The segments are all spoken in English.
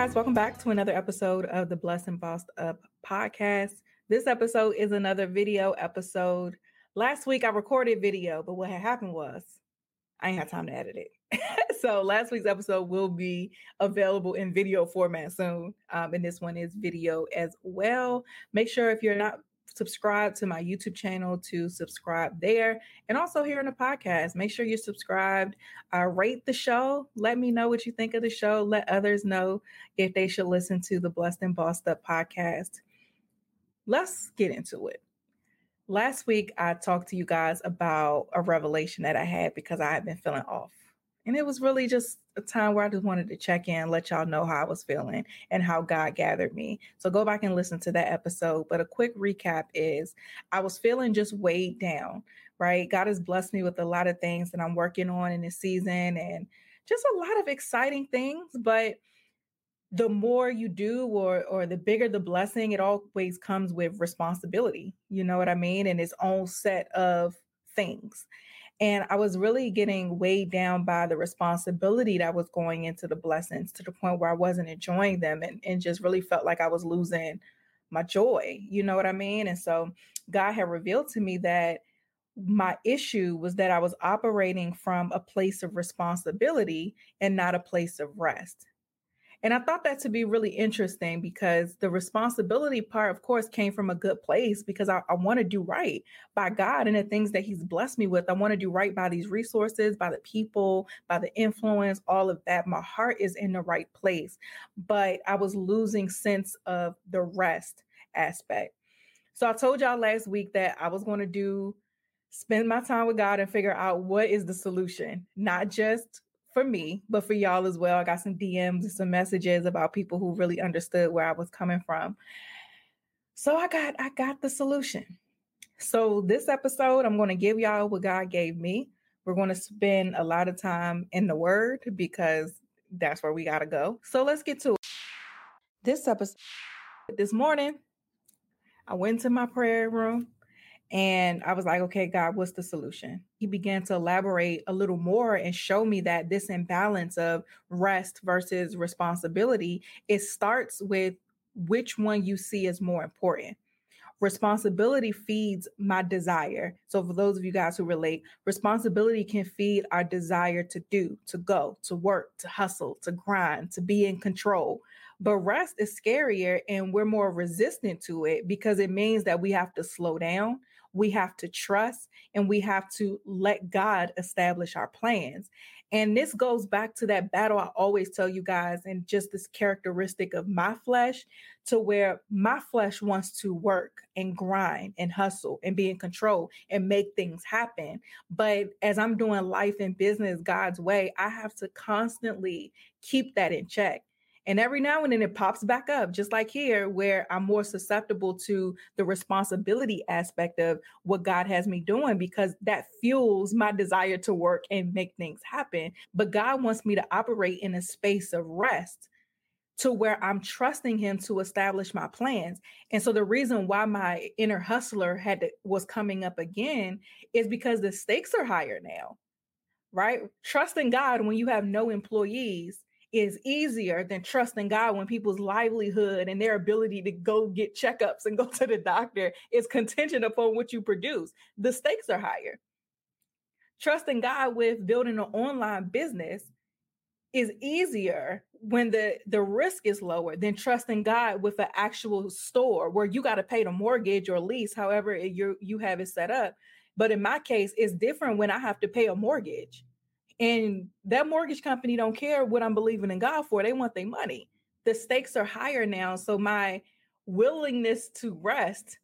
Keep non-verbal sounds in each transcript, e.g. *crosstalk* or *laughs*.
Guys, welcome back to another episode of the Blessed and Bossed Up podcast. This episode is another video episode. Last week I recorded video, but what had happened was I ain't had time to edit it. *laughs* so last week's episode will be available in video format soon. Um, and this one is video as well. Make sure if you're not subscribe to my YouTube channel to subscribe there. And also here in the podcast, make sure you're subscribed. Uh, rate the show. Let me know what you think of the show. Let others know if they should listen to the Blessed and Bossed Up podcast. Let's get into it. Last week, I talked to you guys about a revelation that I had because I had been feeling off. And it was really just a time where I just wanted to check in, let y'all know how I was feeling and how God gathered me. So go back and listen to that episode. But a quick recap is I was feeling just weighed down, right? God has blessed me with a lot of things that I'm working on in this season and just a lot of exciting things. But the more you do or or the bigger the blessing, it always comes with responsibility. You know what I mean? And its own set of things. And I was really getting weighed down by the responsibility that was going into the blessings to the point where I wasn't enjoying them and, and just really felt like I was losing my joy. You know what I mean? And so God had revealed to me that my issue was that I was operating from a place of responsibility and not a place of rest. And I thought that to be really interesting because the responsibility part, of course, came from a good place because I, I want to do right by God and the things that He's blessed me with. I want to do right by these resources, by the people, by the influence, all of that. My heart is in the right place. But I was losing sense of the rest aspect. So I told y'all last week that I was going to do spend my time with God and figure out what is the solution, not just for me, but for y'all as well. I got some DMs and some messages about people who really understood where I was coming from. So I got I got the solution. So this episode, I'm going to give y'all what God gave me. We're going to spend a lot of time in the word because that's where we got to go. So let's get to it. This episode this morning, I went to my prayer room and I was like, okay, God, what's the solution? He began to elaborate a little more and show me that this imbalance of rest versus responsibility, it starts with which one you see as more important. Responsibility feeds my desire. So, for those of you guys who relate, responsibility can feed our desire to do, to go, to work, to hustle, to grind, to be in control. But rest is scarier and we're more resistant to it because it means that we have to slow down we have to trust and we have to let God establish our plans. And this goes back to that battle I always tell you guys, and just this characteristic of my flesh, to where my flesh wants to work and grind and hustle and be in control and make things happen. But as I'm doing life and business God's way, I have to constantly keep that in check. And every now and then it pops back up, just like here, where I'm more susceptible to the responsibility aspect of what God has me doing because that fuels my desire to work and make things happen. But God wants me to operate in a space of rest to where I'm trusting him to establish my plans. And so the reason why my inner hustler had to, was coming up again is because the stakes are higher now. Right? Trusting God when you have no employees is easier than trusting God when people's livelihood and their ability to go get checkups and go to the doctor is contingent upon what you produce. The stakes are higher. Trusting God with building an online business is easier when the the risk is lower than trusting God with an actual store where you got to pay the mortgage or lease, however you you have it set up. But in my case, it's different when I have to pay a mortgage and that mortgage company don't care what I'm believing in God for. They want their money. The stakes are higher now. So my willingness to rest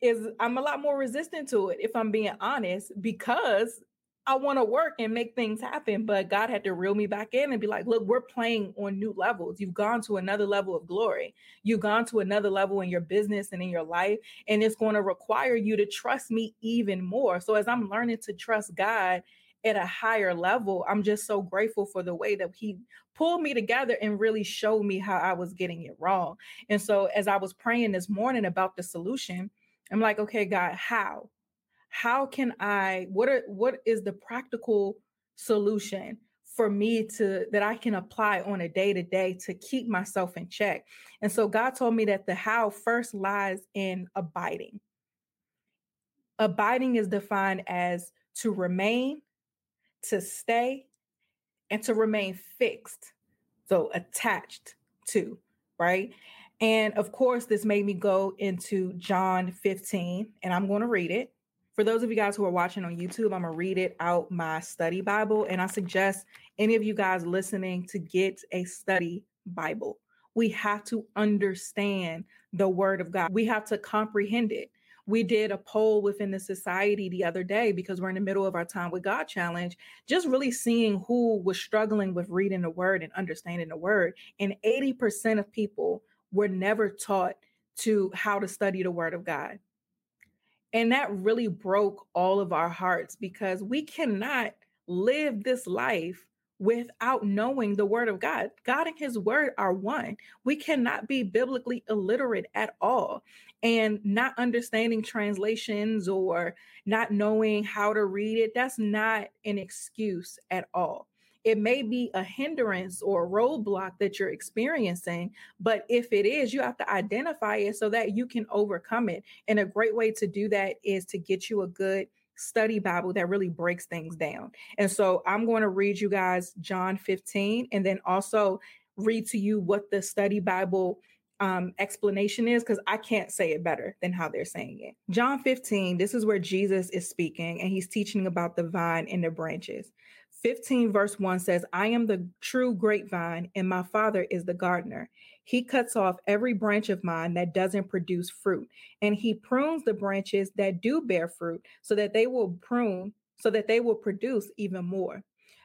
is I'm a lot more resistant to it, if I'm being honest, because I want to work and make things happen. But God had to reel me back in and be like, look, we're playing on new levels. You've gone to another level of glory. You've gone to another level in your business and in your life. And it's going to require you to trust me even more. So as I'm learning to trust God at a higher level, I'm just so grateful for the way that he pulled me together and really showed me how I was getting it wrong. And so as I was praying this morning about the solution, I'm like, okay, God, how? How can I what are what is the practical solution for me to that I can apply on a day to day to keep myself in check? And so God told me that the how first lies in abiding. Abiding is defined as to remain to stay and to remain fixed. So attached to, right? And of course, this made me go into John 15, and I'm going to read it. For those of you guys who are watching on YouTube, I'm going to read it out my study Bible. And I suggest any of you guys listening to get a study Bible. We have to understand the word of God, we have to comprehend it we did a poll within the society the other day because we're in the middle of our time with God challenge, just really seeing who was struggling with reading the word and understanding the word. And 80% of people were never taught to how to study the word of God. And that really broke all of our hearts because we cannot live this life without knowing the word of God. God and his word are one. We cannot be biblically illiterate at all. And not understanding translations or not knowing how to read it, that's not an excuse at all. It may be a hindrance or a roadblock that you're experiencing, but if it is, you have to identify it so that you can overcome it. And a great way to do that is to get you a good study Bible that really breaks things down. And so I'm going to read you guys John 15 and then also read to you what the study Bible um, explanation is because I can't say it better than how they're saying it. John 15, this is where Jesus is speaking and he's teaching about the vine and the branches. 15 verse 1 says, I am the true grapevine, and my father is the gardener. He cuts off every branch of mine that doesn't produce fruit, and he prunes the branches that do bear fruit so that they will prune, so that they will produce even more.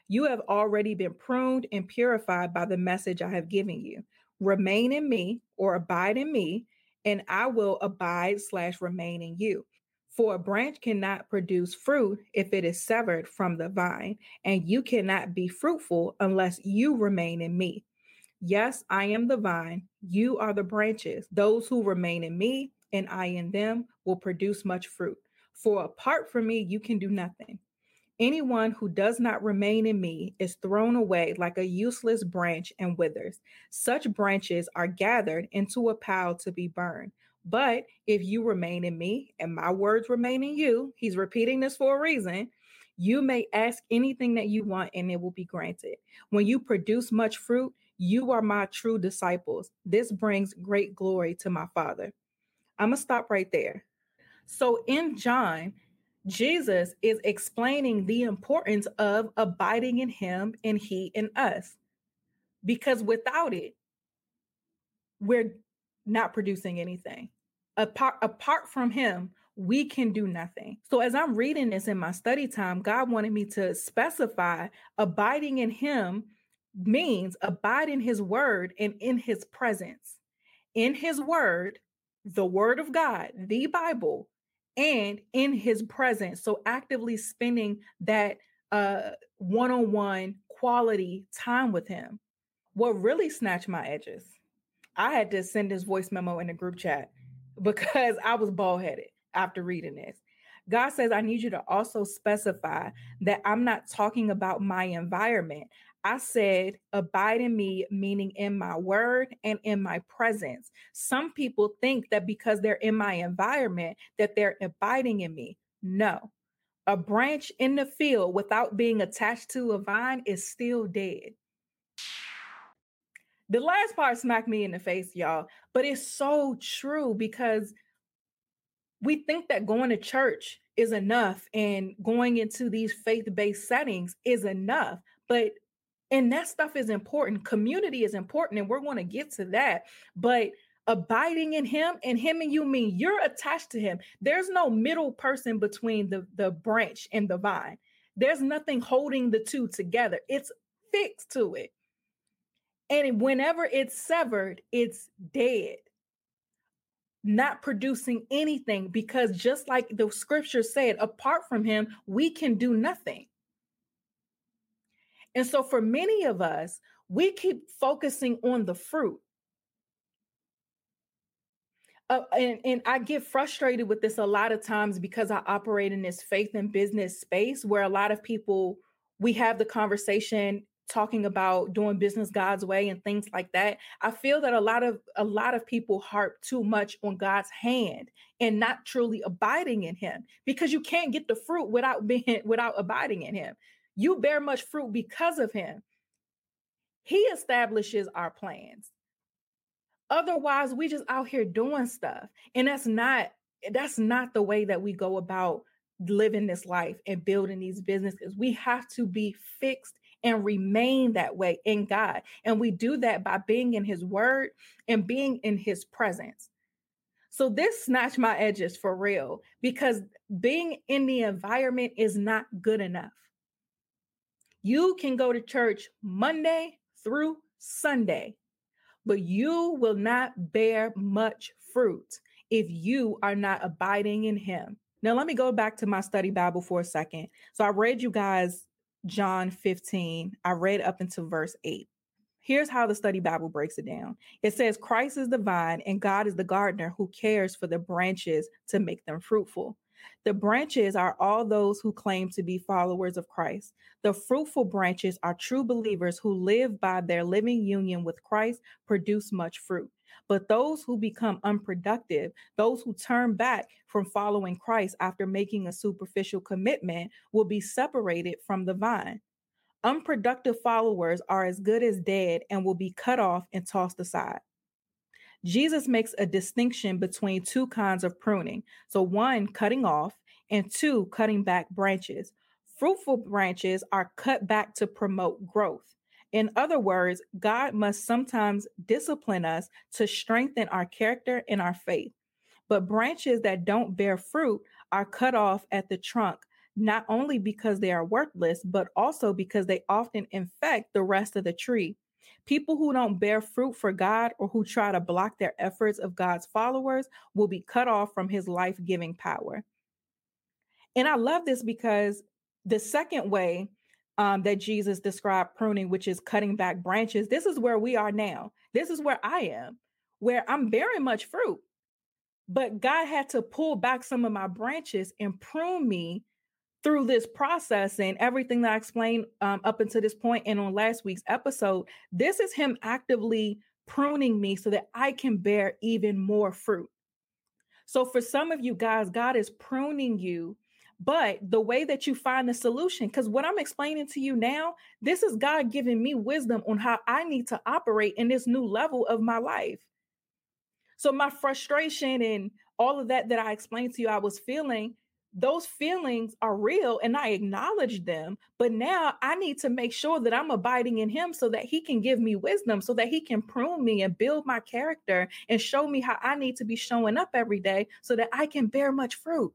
You have already been pruned and purified by the message I have given you. Remain in me or abide in me, and I will abide slash remain in you. For a branch cannot produce fruit if it is severed from the vine, and you cannot be fruitful unless you remain in me. Yes, I am the vine, you are the branches. Those who remain in me and I in them will produce much fruit. For apart from me, you can do nothing. Anyone who does not remain in me is thrown away like a useless branch and withers. Such branches are gathered into a pile to be burned. But if you remain in me and my words remain in you, he's repeating this for a reason. You may ask anything that you want and it will be granted. When you produce much fruit, you are my true disciples. This brings great glory to my Father. I'm going to stop right there. So in John, Jesus is explaining the importance of abiding in him and he in us. Because without it, we're not producing anything. Apart, apart from him, we can do nothing. So, as I'm reading this in my study time, God wanted me to specify abiding in Him means abide in His word and in His presence. In His word, the word of God, the Bible, and in His presence. So, actively spending that one on one quality time with Him. What really snatched my edges, I had to send this voice memo in the group chat because I was bald headed after reading this. God says, I need you to also specify that I'm not talking about my environment. I said, abide in me, meaning in my word and in my presence. Some people think that because they're in my environment, that they're abiding in me. No. A branch in the field without being attached to a vine is still dead. The last part smacked me in the face, y'all, but it's so true because we think that going to church is enough and going into these faith-based settings is enough but and that stuff is important community is important and we're going to get to that but abiding in him and him and you mean you're attached to him. There's no middle person between the the branch and the vine. There's nothing holding the two together. It's fixed to it and whenever it's severed it's dead not producing anything because just like the scripture said, apart from him, we can do nothing. And so for many of us, we keep focusing on the fruit. Uh, and, and I get frustrated with this a lot of times because I operate in this faith and business space where a lot of people, we have the conversation talking about doing business God's way and things like that. I feel that a lot of a lot of people harp too much on God's hand and not truly abiding in him because you can't get the fruit without *laughs* being without abiding in him. You bear much fruit because of him. He establishes our plans. Otherwise, we just out here doing stuff. And that's not that's not the way that we go about living this life and building these businesses. We have to be fixed and remain that way in God. And we do that by being in His Word and being in His presence. So this snatched my edges for real because being in the environment is not good enough. You can go to church Monday through Sunday, but you will not bear much fruit if you are not abiding in Him. Now, let me go back to my study Bible for a second. So, I read you guys John 15. I read up into verse 8. Here's how the study Bible breaks it down it says, Christ is the vine, and God is the gardener who cares for the branches to make them fruitful. The branches are all those who claim to be followers of Christ. The fruitful branches are true believers who live by their living union with Christ, produce much fruit. But those who become unproductive, those who turn back from following Christ after making a superficial commitment, will be separated from the vine. Unproductive followers are as good as dead and will be cut off and tossed aside. Jesus makes a distinction between two kinds of pruning. So, one, cutting off, and two, cutting back branches. Fruitful branches are cut back to promote growth. In other words, God must sometimes discipline us to strengthen our character and our faith. But branches that don't bear fruit are cut off at the trunk, not only because they are worthless, but also because they often infect the rest of the tree. People who don't bear fruit for God or who try to block their efforts of God's followers will be cut off from his life giving power. And I love this because the second way um, that Jesus described pruning, which is cutting back branches. This is where we are now. This is where I am, where I'm bearing much fruit. But God had to pull back some of my branches and prune me through this process and everything that I explained um, up until this point and on last week's episode. This is Him actively pruning me so that I can bear even more fruit. So, for some of you guys, God is pruning you but the way that you find the solution, because what I'm explaining to you now, this is God giving me wisdom on how I need to operate in this new level of my life. So my frustration and all of that that I explained to you I was feeling, those feelings are real and I acknowledge them. But now I need to make sure that I'm abiding in Him so that He can give me wisdom, so that He can prune me and build my character and show me how I need to be showing up every day so that I can bear much fruit.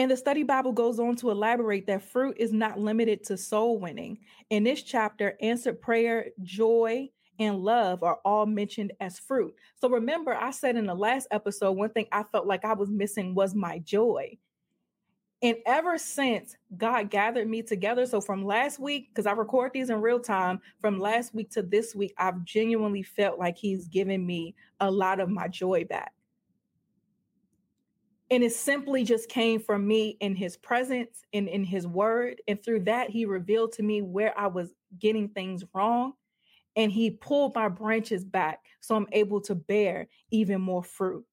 And the study Bible goes on to elaborate that fruit is not limited to soul winning. In this chapter, answered prayer, joy, and love are all mentioned as fruit. So remember, I said in the last episode, one thing I felt like I was missing was my joy. And ever since God gathered me together, so from last week, because I record these in real time, from last week to this week, I've genuinely felt like He's given me a lot of my joy back. And it simply just came from me in His presence and in His word. And through that, He revealed to me where I was getting things wrong and he pulled my branches back so I'm able to bear even more fruit.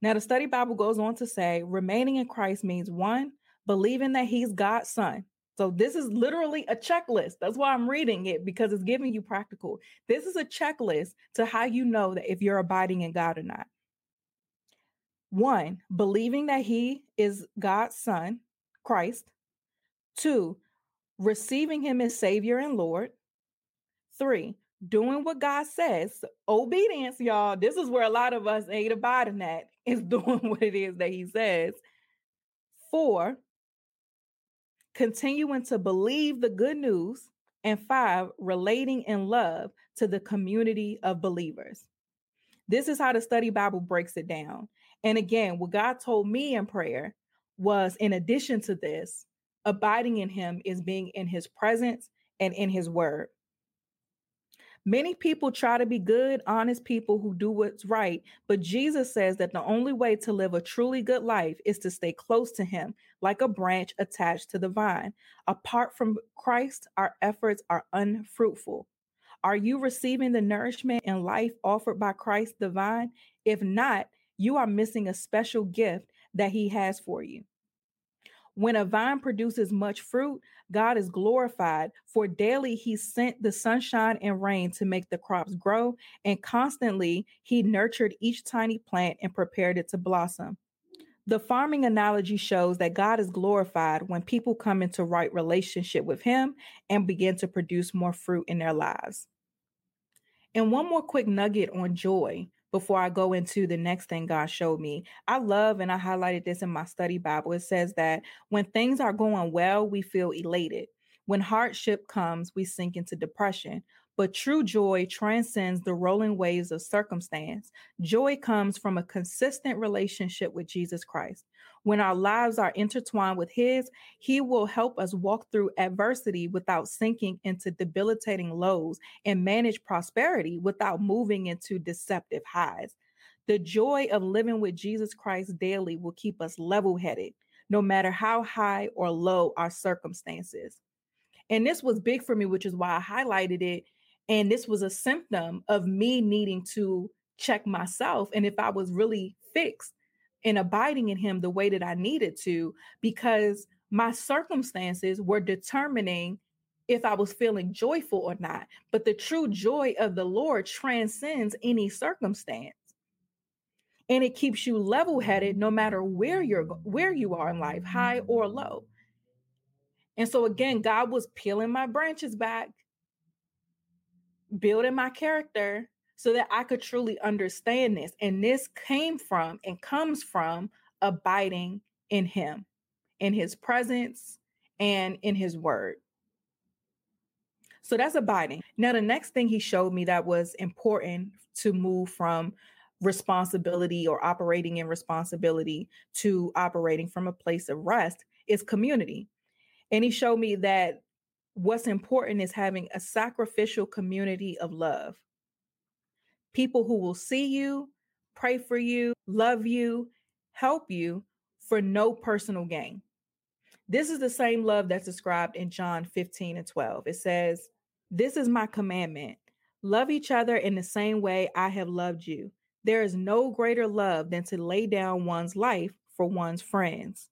Now, the study Bible goes on to say remaining in Christ means one, believing that he's God's son. So, this is literally a checklist. That's why I'm reading it because it's giving you practical. This is a checklist to how you know that if you're abiding in God or not. One, believing that he is God's son, Christ. Two, receiving him as Savior and Lord. Three, doing what God says. Obedience, y'all. This is where a lot of us ain't abiding that, *laughs* is doing what it is that He says. Four, continuing to believe the good news. And five, relating in love to the community of believers. This is how the study Bible breaks it down. And again, what God told me in prayer was in addition to this, abiding in Him is being in His presence and in His word. Many people try to be good, honest people who do what's right, but Jesus says that the only way to live a truly good life is to stay close to Him, like a branch attached to the vine. Apart from Christ, our efforts are unfruitful. Are you receiving the nourishment and life offered by Christ the vine? If not, you are missing a special gift that He has for you. When a vine produces much fruit, God is glorified, for daily he sent the sunshine and rain to make the crops grow, and constantly he nurtured each tiny plant and prepared it to blossom. The farming analogy shows that God is glorified when people come into right relationship with him and begin to produce more fruit in their lives. And one more quick nugget on joy before I go into the next thing God showed me. I love, and I highlighted this in my study Bible. It says that when things are going well, we feel elated. When hardship comes, we sink into depression. But true joy transcends the rolling waves of circumstance. Joy comes from a consistent relationship with Jesus Christ. When our lives are intertwined with His, He will help us walk through adversity without sinking into debilitating lows and manage prosperity without moving into deceptive highs. The joy of living with Jesus Christ daily will keep us level headed, no matter how high or low our circumstances. And this was big for me, which is why I highlighted it and this was a symptom of me needing to check myself and if I was really fixed and abiding in Him the way that I needed to, because my circumstances were determining if I was feeling joyful or not. But the true joy of the Lord transcends any circumstance. And it keeps you level-headed no matter where you're where you are in life, high or low. And so again, God was peeling my branches back building my character so that I could truly understand this. And this came from and comes from abiding in Him, in His presence, and in His word. So that's abiding. Now, the next thing He showed me that was important to move from responsibility or operating in responsibility to operating from a place of rest is community. And He showed me that what's important is having a sacrificial community of love. People who will see you, pray for you, love you, help you for no personal gain. This is the same love that's described in John 15 and 12. It says, This is my commandment love each other in the same way I have loved you. There is no greater love than to lay down one's life for one's friends.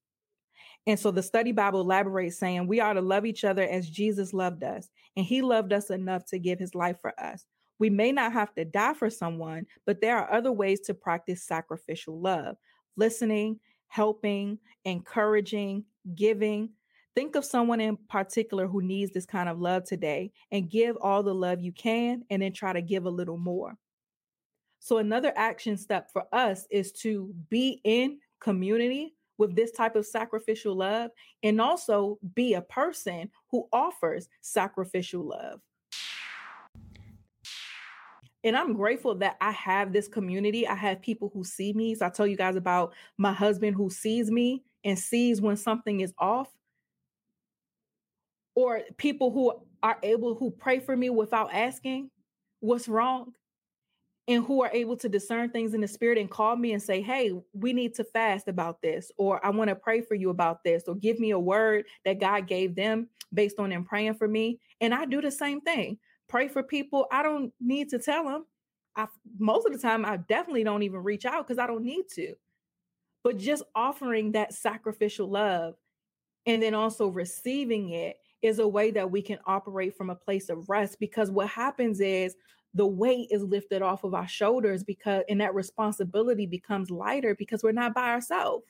And so the study Bible elaborates saying we are to love each other as Jesus loved us, and he loved us enough to give his life for us. We may not have to die for someone, but there are other ways to practice sacrificial love listening, helping, encouraging, giving. Think of someone in particular who needs this kind of love today and give all the love you can and then try to give a little more. So, another action step for us is to be in community with this type of sacrificial love and also be a person who offers sacrificial love. And I'm grateful that I have this community. I have people who see me. So I tell you guys about my husband who sees me and sees when something is off. Or people who are able who pray for me without asking what's wrong and who are able to discern things in the spirit and call me and say, Hey, we need to fast about this, or I want to pray for you about this, or give me a word that God gave them based on them praying for me. And I do the same thing pray for people. I don't need to tell them. I most of the time I definitely don't even reach out because I don't need to. But just offering that sacrificial love and then also receiving it is a way that we can operate from a place of rest because what happens is the weight is lifted off of our shoulders because and that responsibility becomes lighter because we're not by ourselves.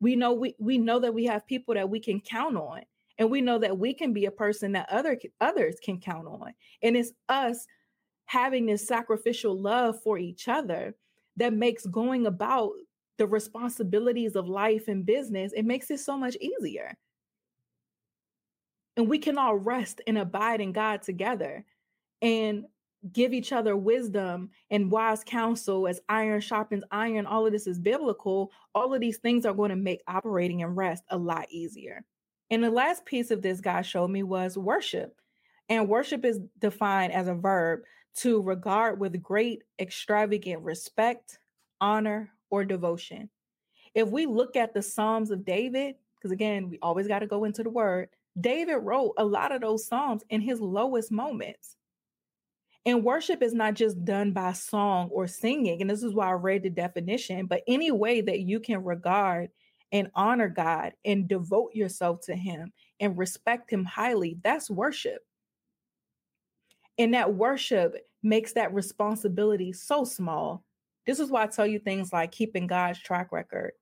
We know we we know that we have people that we can count on and we know that we can be a person that other others can count on and it's us having this sacrificial love for each other that makes going about the responsibilities of life and business it makes it so much easier. And we can all rest and abide in God together and give each other wisdom and wise counsel as iron sharpens iron. All of this is biblical. All of these things are going to make operating and rest a lot easier. And the last piece of this God showed me was worship. And worship is defined as a verb to regard with great extravagant respect, honor, or devotion. If we look at the Psalms of David, because again, we always got to go into the word, David wrote a lot of those Psalms in his lowest moments. And worship is not just done by song or singing. And this is why I read the definition, but any way that you can regard and honor God and devote yourself to Him and respect Him highly, that's worship. And that worship makes that responsibility so small. This is why I tell you things like keeping God's track record.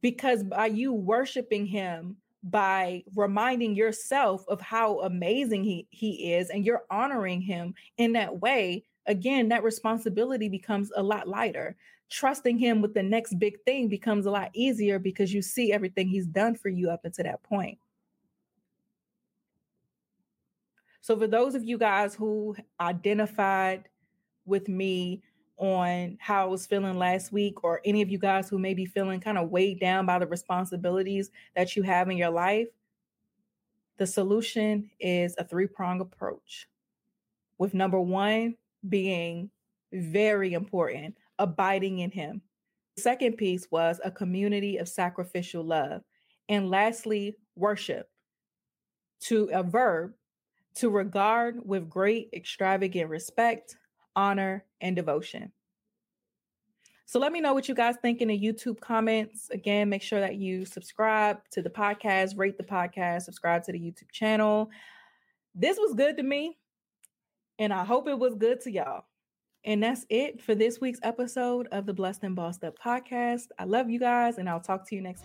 Because by you worshiping Him, by reminding yourself of how amazing he, he is and you're honoring him in that way again that responsibility becomes a lot lighter. Trusting him with the next big thing becomes a lot easier because you see everything he's done for you up until that point. So for those of you guys who identified with me on how I was feeling last week, or any of you guys who may be feeling kind of weighed down by the responsibilities that you have in your life, the solution is a three prong approach. With number one being very important, abiding in Him. The second piece was a community of sacrificial love. And lastly, worship to a verb to regard with great extravagant respect, honor, and devotion. So let me know what you guys think in the YouTube comments. Again, make sure that you subscribe to the podcast, rate the podcast, subscribe to the YouTube channel. This was good to me, and I hope it was good to y'all. And that's it for this week's episode of the Blessed and Bossed Up podcast. I love you guys, and I'll talk to you next